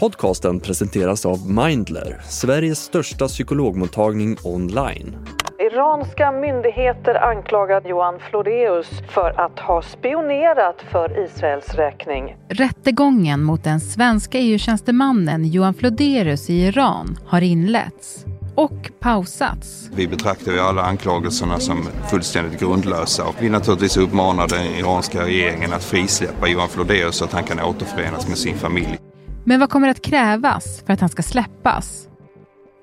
Podcasten presenteras av Mindler, Sveriges största psykologmottagning online. Iranska myndigheter anklagar Johan Floreus för att ha spionerat för Israels räkning. Rättegången mot den svenska EU-tjänstemannen Johan Floderus i Iran har inletts och pausats. Vi betraktar ju alla anklagelserna som fullständigt grundlösa och vi naturligtvis uppmanar den iranska regeringen att frisläppa Johan Floderus så att han kan återförenas med sin familj. Men vad kommer att krävas för att han ska släppas?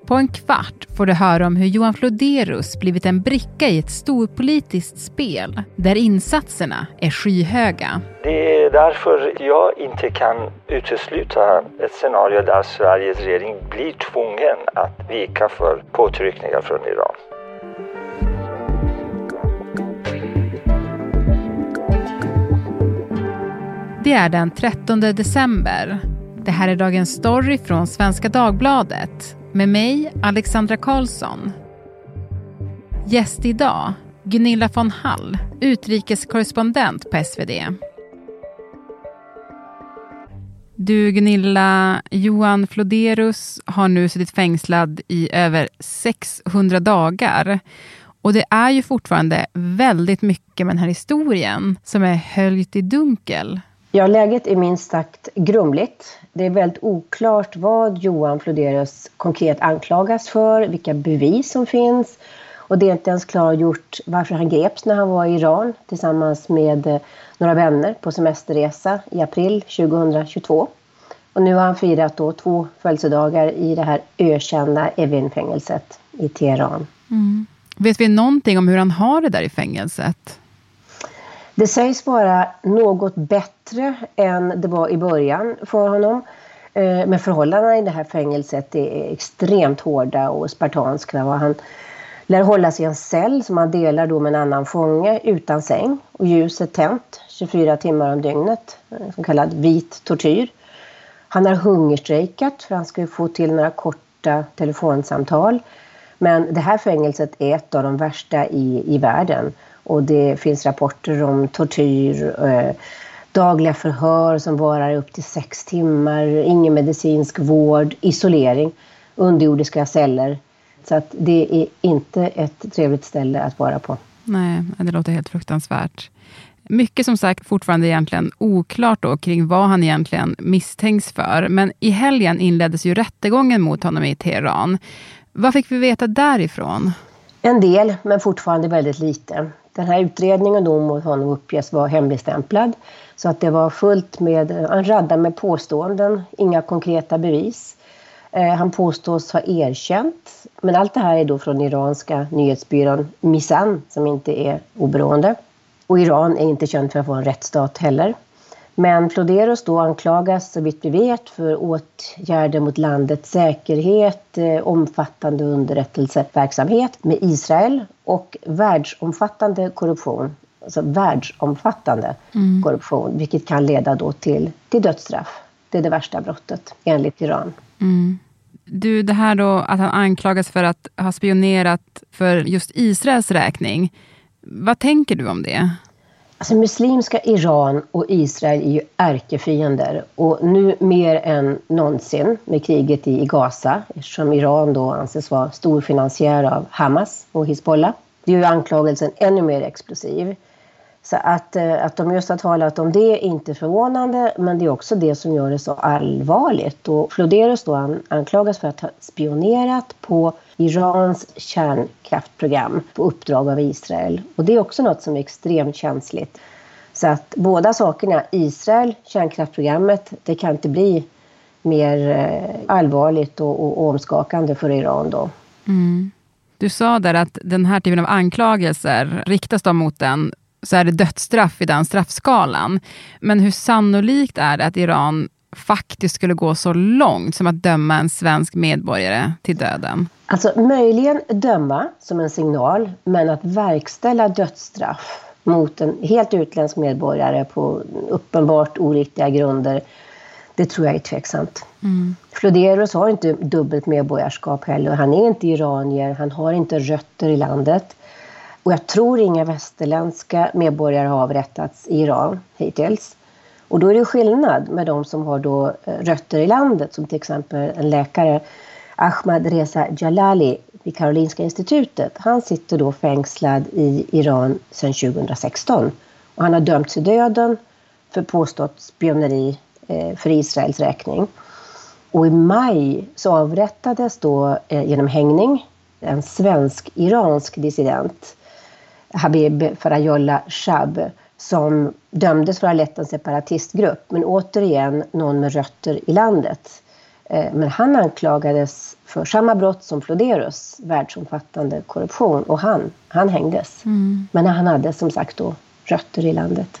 På en kvart får du höra om hur Johan Floderus blivit en bricka i ett storpolitiskt spel där insatserna är skyhöga. Det är därför jag inte kan utesluta ett scenario där Sveriges regering blir tvungen att vika för påtryckningar från Iran. Det är den 13 december. Det här är Dagens Story från Svenska Dagbladet med mig, Alexandra Karlsson. Gäst idag, Gunilla von Hall, utrikeskorrespondent på SvD. Du Gunilla, Johan Floderus har nu suttit fängslad i över 600 dagar. Och det är ju fortfarande väldigt mycket med den här historien som är höljt i dunkel. Ja, läget är minst sagt grumligt. Det är väldigt oklart vad Johan Floderus konkret anklagas för, vilka bevis som finns. Och det är inte ens klargjort varför han greps när han var i Iran tillsammans med eh, några vänner på semesterresa i april 2022. Och nu har han firat då två födelsedagar i det här ökända Evin-fängelset i Teheran. Mm. Vet vi någonting om hur han har det där i fängelset? Det sägs vara något bättre än det var i början för honom. Eh, men förhållandena i det här fängelset är extremt hårda och spartanska. Han lär hålla sig i en cell som han delar då med en annan fånge utan säng och ljuset tänt 24 timmar om dygnet, eh, så kallad vit tortyr. Han har hungerstrejkat för han ska få till några korta telefonsamtal. Men det här fängelset är ett av de värsta i, i världen. Och det finns rapporter om tortyr, eh, dagliga förhör som varar upp till sex timmar, ingen medicinsk vård, isolering, underjordiska celler. Så att det är inte ett trevligt ställe att vara på. Nej, det låter helt fruktansvärt. Mycket som sagt fortfarande egentligen oklart då, kring vad han egentligen misstänks för. Men i helgen inleddes ju rättegången mot honom i Teheran. Vad fick vi veta därifrån? En del, men fortfarande väldigt lite. Den här utredningen då mot honom uppges vara hemligstämplad. Så att det var fullt med en radda med påståenden, inga konkreta bevis. Eh, han påstås ha erkänt, men allt det här är då från iranska nyhetsbyrån Misan som inte är oberoende. Och Iran är inte känt för att vara en rättsstat heller. Men Floderus då anklagas så vitt vi vet för åtgärder mot landets säkerhet, eh, omfattande underrättelseverksamhet med Israel och världsomfattande korruption. Alltså världsomfattande mm. korruption, vilket kan leda då till, till dödsstraff. Det är det värsta brottet enligt Iran. Mm. Du, det här då att han anklagas för att ha spionerat för just Israels räkning. Vad tänker du om det? Alltså muslimska Iran och Israel är ju ärkefiender och nu mer än någonsin med kriget i Gaza eftersom Iran då anses vara storfinansiär av Hamas och Hizbollah. Det gör ju anklagelsen ännu mer explosiv. Så att, eh, att de just har talat om det är inte förvånande, men det är också det som gör det så allvarligt. Och Floderus då anklagas för att ha spionerat på Irans kärnkraftprogram på uppdrag av Israel. Och det är också något som är extremt känsligt. Så att båda sakerna, Israel, kärnkraftprogrammet, det kan inte bli mer eh, allvarligt och, och, omskakande för Iran då. Mm. Du sa där att den här typen av anklagelser riktas de mot den så är det dödsstraff i den straffskalan. Men hur sannolikt är det att Iran faktiskt skulle gå så långt som att döma en svensk medborgare till döden? Alltså möjligen döma som en signal, men att verkställa dödsstraff mot en helt utländsk medborgare på uppenbart oriktiga grunder, det tror jag är tveksamt. Mm. Floderus har inte dubbelt medborgarskap heller. Han är inte iranier, han har inte rötter i landet. Och jag tror inga västerländska medborgare har avrättats i Iran hittills. Och då är det skillnad med de som har då eh, rötter i landet som till exempel en läkare Ahmad Reza Jalali vid Karolinska institutet. Han sitter då fängslad i Iran sedan 2016 och han har dömts till döden för påstått spioneri eh, för Israels räkning. Och i maj så avrättades då eh, genom hängning en svensk-iransk dissident, Habib Farayollah Shab, som dömdes för att ha lett en separatistgrupp, men återigen någon med rötter i landet. Eh, men han anklagades för samma brott som Floderus, världsomfattande korruption, och han, han hängdes. Mm. Men han hade som sagt då rötter i landet.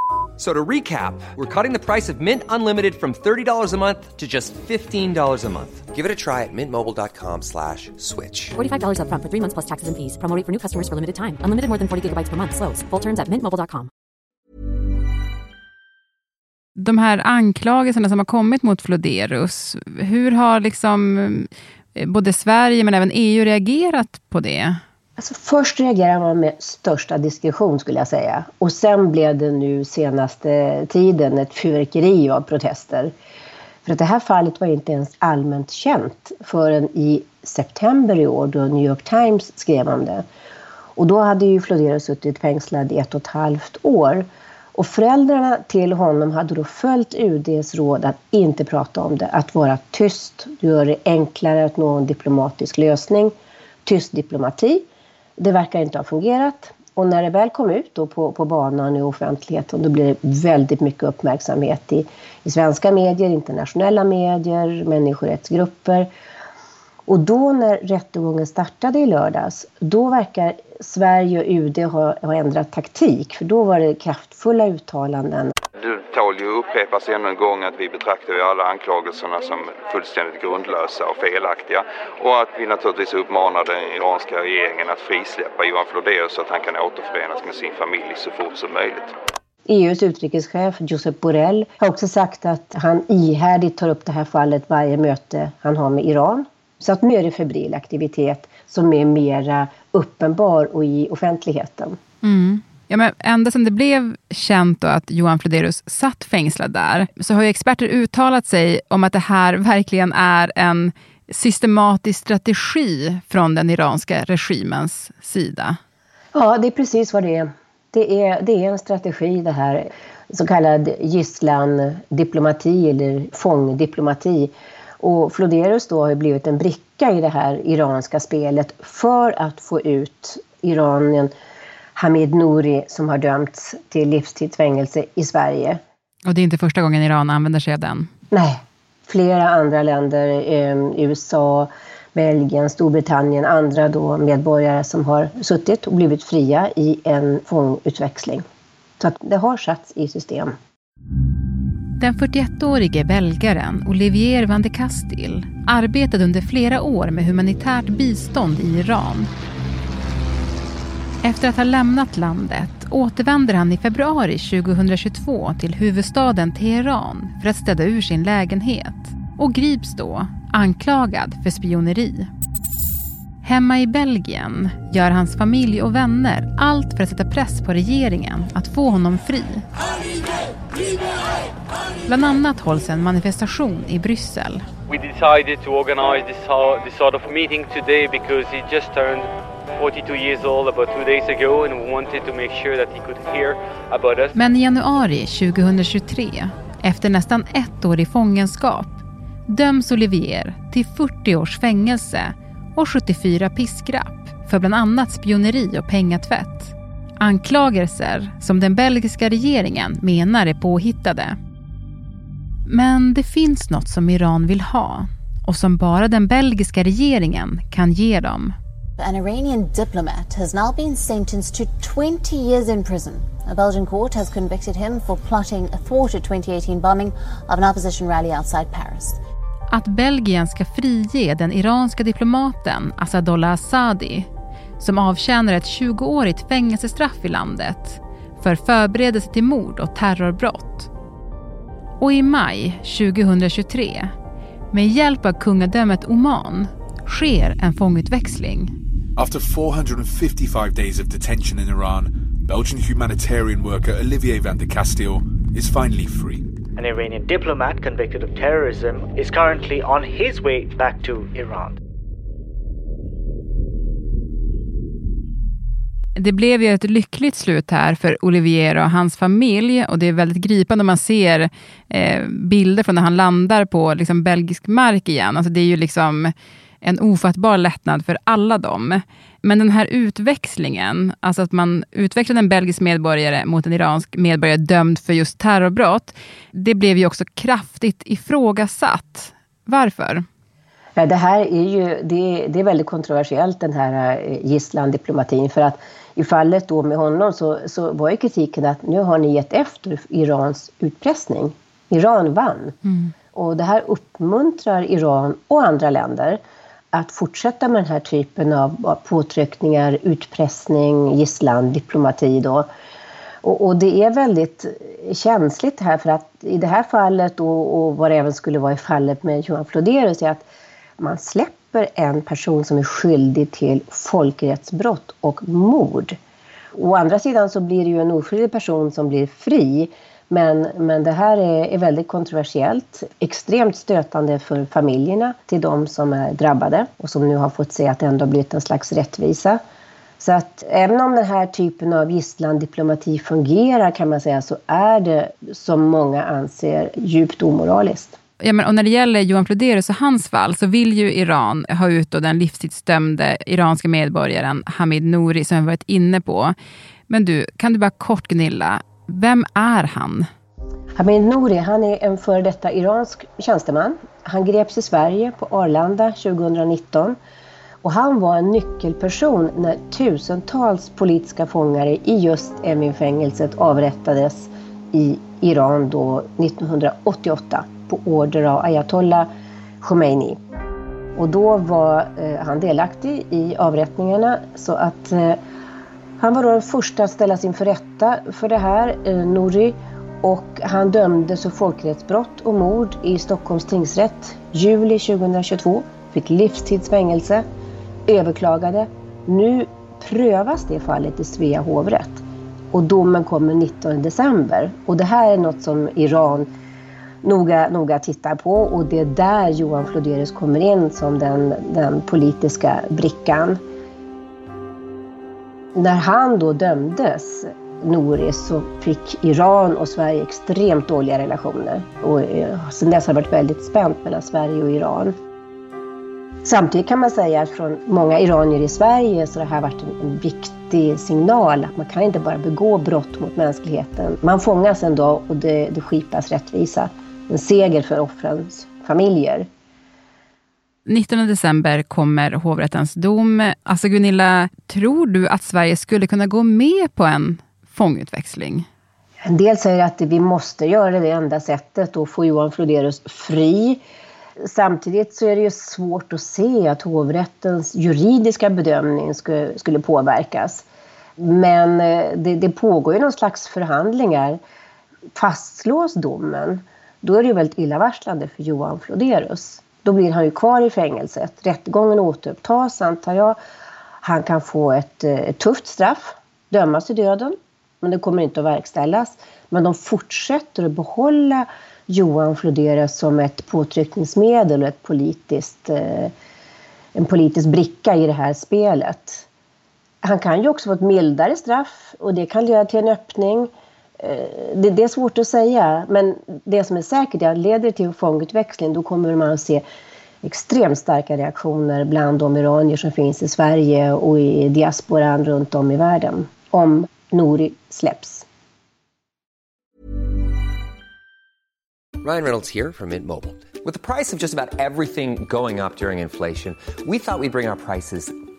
So to recap, we're cutting the price of Mint Unlimited from $30 a month to just $15 a month. Give it a try at mintmobile.com slash switch. $45 up front for three months plus taxes and fees. Promoting for new customers for limited time. Unlimited more than 40 gigabytes per month. Slows. Full terms at mintmobile.com. De här anklagelserna som har kommit mot Floderus, hur har liksom eh, både Sverige men även EU reagerat på det? Alltså först reagerade man med största diskretion skulle jag säga. Och sen blev det nu senaste tiden ett fyrverkeri av protester. För att det här fallet var inte ens allmänt känt förrän i september i år då New York Times skrev om det. Och då hade ju Flodero suttit fängslad i ett och ett halvt år. Och föräldrarna till honom hade då följt UDs råd att inte prata om det, att vara tyst. Du gör det enklare att nå en diplomatisk lösning. Tyst diplomati. Det verkar inte ha fungerat. Och när det väl kom ut då på, på banan i offentligheten då blev det väldigt mycket uppmärksamhet i, i svenska medier, internationella medier, människorättsgrupper. Och då när rättegången startade i lördags, då verkar Sverige och UD ha, ha ändrat taktik. För då var det kraftfulla uttalanden tål ju upprepas ännu en gång att vi betraktar ju alla anklagelserna som fullständigt grundlösa och felaktiga och att vi naturligtvis uppmanar den iranska regeringen att frisläppa Johan Flodeus så att han kan återförenas med sin familj så fort som möjligt. EUs utrikeschef Josep Borrell har också sagt att han ihärdigt tar upp det här fallet varje möte han har med Iran. Så att nu är det febril aktivitet som är mera uppenbar och i offentligheten. Mm. Ja, men ända sedan det blev känt att Johan Flederus satt fängslad där, så har experter uttalat sig om att det här verkligen är en systematisk strategi från den iranska regimens sida. Ja, det är precis vad det är. Det är, det är en strategi det här, så kallad gisslandiplomati eller fångdiplomati. Och Floderus då har blivit en bricka i det här iranska spelet för att få ut Iranien Hamid Nouri som har dömts till livstidsfängelse i Sverige. Och det är inte första gången Iran använder sig av den? Nej. Flera andra länder, eh, USA, Belgien, Storbritannien, andra då medborgare som har suttit och blivit fria i en fångutväxling. Så att det har satts i system. Den 41-årige belgaren Olivier van de Castil arbetade under flera år med humanitärt bistånd i Iran efter att ha lämnat landet återvänder han i februari 2022 till huvudstaden Teheran för att städa ur sin lägenhet och grips då anklagad för spioneri. Hemma i Belgien gör hans familj och vänner allt för att sätta press på regeringen att få honom fri. Bland annat hålls en manifestation i Bryssel. We decided to organize this, this sort of meeting today because det just turned 42 years old about two days ago and wanted to make sure that he could hear about us. Men i januari 2023, efter nästan ett år i fångenskap, döms Olivier till 40 års fängelse och 74 piskrapp för bland annat spioneri och pengatvätt. Anklagelser som den belgiska regeringen menar är påhittade. Men det finns något som Iran vill ha och som bara den belgiska regeringen kan ge dem. An Iranian diplomat has now been sentenced to 20 years in prison. A Belgian court has convicted him for plotting a thwarted 2018 bombing of an opposition rally outside Paris. Att Belgien ska frige den iranska diplomaten Asadollah Assadi som avtjänar ett 20-årigt fängelsestraff i landet för förberedelse till mord och terrorbrott. Och i maj 2023, med hjälp av kungadömet Oman, sker en fångutväxling. After 455 days of detention in Iran, Belgian humanitarian worker Olivier van der Castille is finally free. An Iranian diplomat convicted of terrorism is currently on his way back to Iran. Det blev ju ett lyckligt slut här för Olivier och hans familj och det är väldigt gripande om man ser eh, bilder från när han landar på liksom, belgisk mark igen. Alltså det är ju liksom en ofattbar lättnad för alla dem. Men den här utväxlingen, alltså att man utväxlade en belgisk medborgare mot en iransk medborgare dömd för just terrorbrott, det blev ju också kraftigt ifrågasatt. Varför? Det här är ju det, det är väldigt kontroversiellt den här eh, gisslandiplomatin för att i fallet då med honom så, så var ju kritiken att nu har ni gett efter Irans utpressning. Iran vann. Mm. Och det här uppmuntrar Iran och andra länder att fortsätta med den här typen av påtryckningar, utpressning, gisslan, diplomati då. Och, och, det är väldigt känsligt här för att i det här fallet och, och vad det även skulle vara i fallet med Johan Floderus är att man släpper en person som är skyldig till folkrättsbrott och mord. Å andra sidan så blir det ju en oskyldig person som blir fri men, men det här är, är väldigt kontroversiellt, extremt stötande för familjerna till de som är drabbade och som nu har fått se att det ändå blivit en slags rättvisa. Så att även om den här typen av gisslandiplomati fungerar kan man säga så är det som många anser djupt omoraliskt. Ja, men, och när det gäller Johan Floderus och hans fall så vill ju Iran ha ut den livstidsdömde iranska medborgaren Hamid Nouri som vi varit inne på. Men du, kan du bara kort Gunilla, vem är han? Hamid Nouri han är en före detta iransk tjänsteman. Han greps i Sverige på Arlanda 2019 och han var en nyckelperson när tusentals politiska fångar i just Emin-fängelset avrättades i Iran då 1988 på order av ayatollah Khomeini. Och då var eh, han delaktig i avrättningarna så att eh, han var då den första att ställas inför rätta för det här, eh, Nouri. Och han dömdes för folkrättsbrott och mord i Stockholms tingsrätt juli 2022. Fick livstidsfängelse, överklagade. Nu prövas det fallet i Svea hovrätt. Och domen kommer 19 december. Och det här är något som Iran noga, noga tittar på och det är där Johan Floderus kommer in som den, den politiska brickan. När han då dömdes, Nouri, så fick Iran och Sverige extremt dåliga relationer. Och eh, sen dess har det varit väldigt spänt mellan Sverige och Iran. Samtidigt kan man säga att från många iranier i Sverige så har det här varit en, en viktig signal att man kan inte bara begå brott mot mänskligheten. Man fångas ändå och det, det skipas rättvisa. En seger för offrens familjer. 19 december kommer hovrättens dom. Alltså Gunilla, tror du att Sverige skulle kunna gå med på en fångutväxling? En del säger att vi måste göra det, det enda sättet att få Johan Floderus fri. Samtidigt så är det ju svårt att se att hovrättens juridiska bedömning skulle, påverkas. Men eh, det, det pågår ju någon slags förhandlingar. Fastslås domen, då är det ju väldigt illavarslande för Johan Floderus. Då blir han ju kvar i fängelset. Rättegången återupptas antar jag. Han kan få ett, eh, ett tufft straff, dömas till döden, men det kommer inte att verkställas. Men de fortsätter att behålla Johan Flodera som ett påtryckningsmedel och ett politiskt, eh, en politisk bricka i det här spelet. Han kan ju också få ett mildare straff och det kan leda till en öppning. Eh, det, det, är svårt att säga, men det som är säkert är att leder det till fångutväxling då kommer man att se extremt starka reaktioner bland de iranier som finns i Sverige och i diasporan runt om i världen om Nouri släpps. Ryan Reynolds här från Mint Mobile. Med priset på nästan allt som går upp under inflationen, trodde vi att vi skulle bring våra priser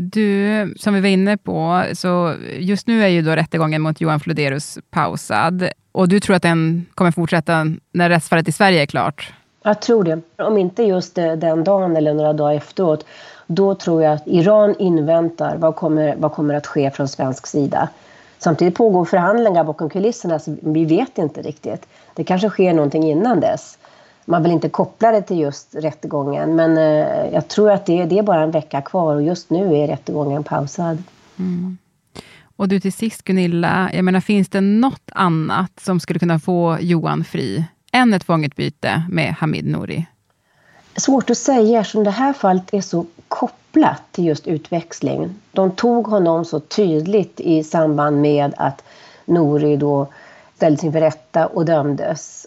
Du, som vi var inne på, så just nu är ju då rättegången mot Johan Floderus pausad. Och du tror att den kommer fortsätta när rättsfallet i Sverige är klart? Jag tror det. Om inte just eh, den dagen eller några dagar efteråt, då tror jag att Iran inväntar vad kommer, vad kommer att ske från svensk sida. Samtidigt pågår förhandlingar bakom kulisserna, så vi vet inte riktigt. Det kanske sker någonting innan dess. Man vill inte koppla det till just rättegången, men eh, jag tror att det, det är bara en vecka kvar och just nu är rättegången pausad. Mm. Och du till sist Gunilla, jag menar finns det något annat som skulle kunna få Johan fri än ett fångutbyte med Hamid Nouri? Svårt att säga eftersom det här fallet är så kopplat till just utväxling. De tog honom så tydligt i samband med att Nouri då ställdes inför rätta och dömdes.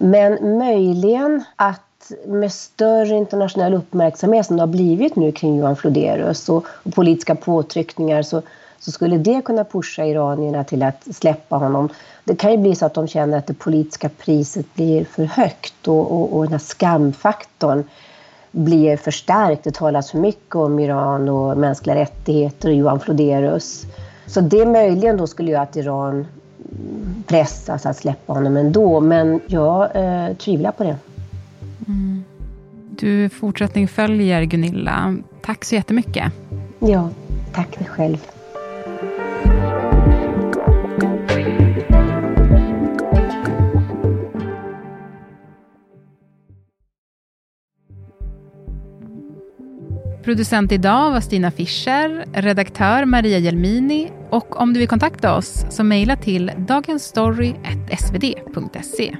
Men möjligen att med större internationell uppmärksamhet som det har blivit nu kring Johan Floderus och, och politiska påtryckningar så, så skulle det kunna pusha iranierna till att släppa honom. Det kan ju bli så att de känner att det politiska priset blir för högt och, och, och den här skamfaktorn blir förstärkt. Det talas för mycket om Iran och mänskliga rättigheter och Johan Floderus. Så det möjligen då skulle göra att Iran pressas att släppa honom ändå. Men jag eh, tvivlar på det. Mm. Du, fortsättning följer Gunilla. Tack så jättemycket. Ja, tack dig själv. Producent idag var Stina Fischer, redaktör Maria Jelmini och om du vill kontakta oss så mejla till dagensstory.svd.se.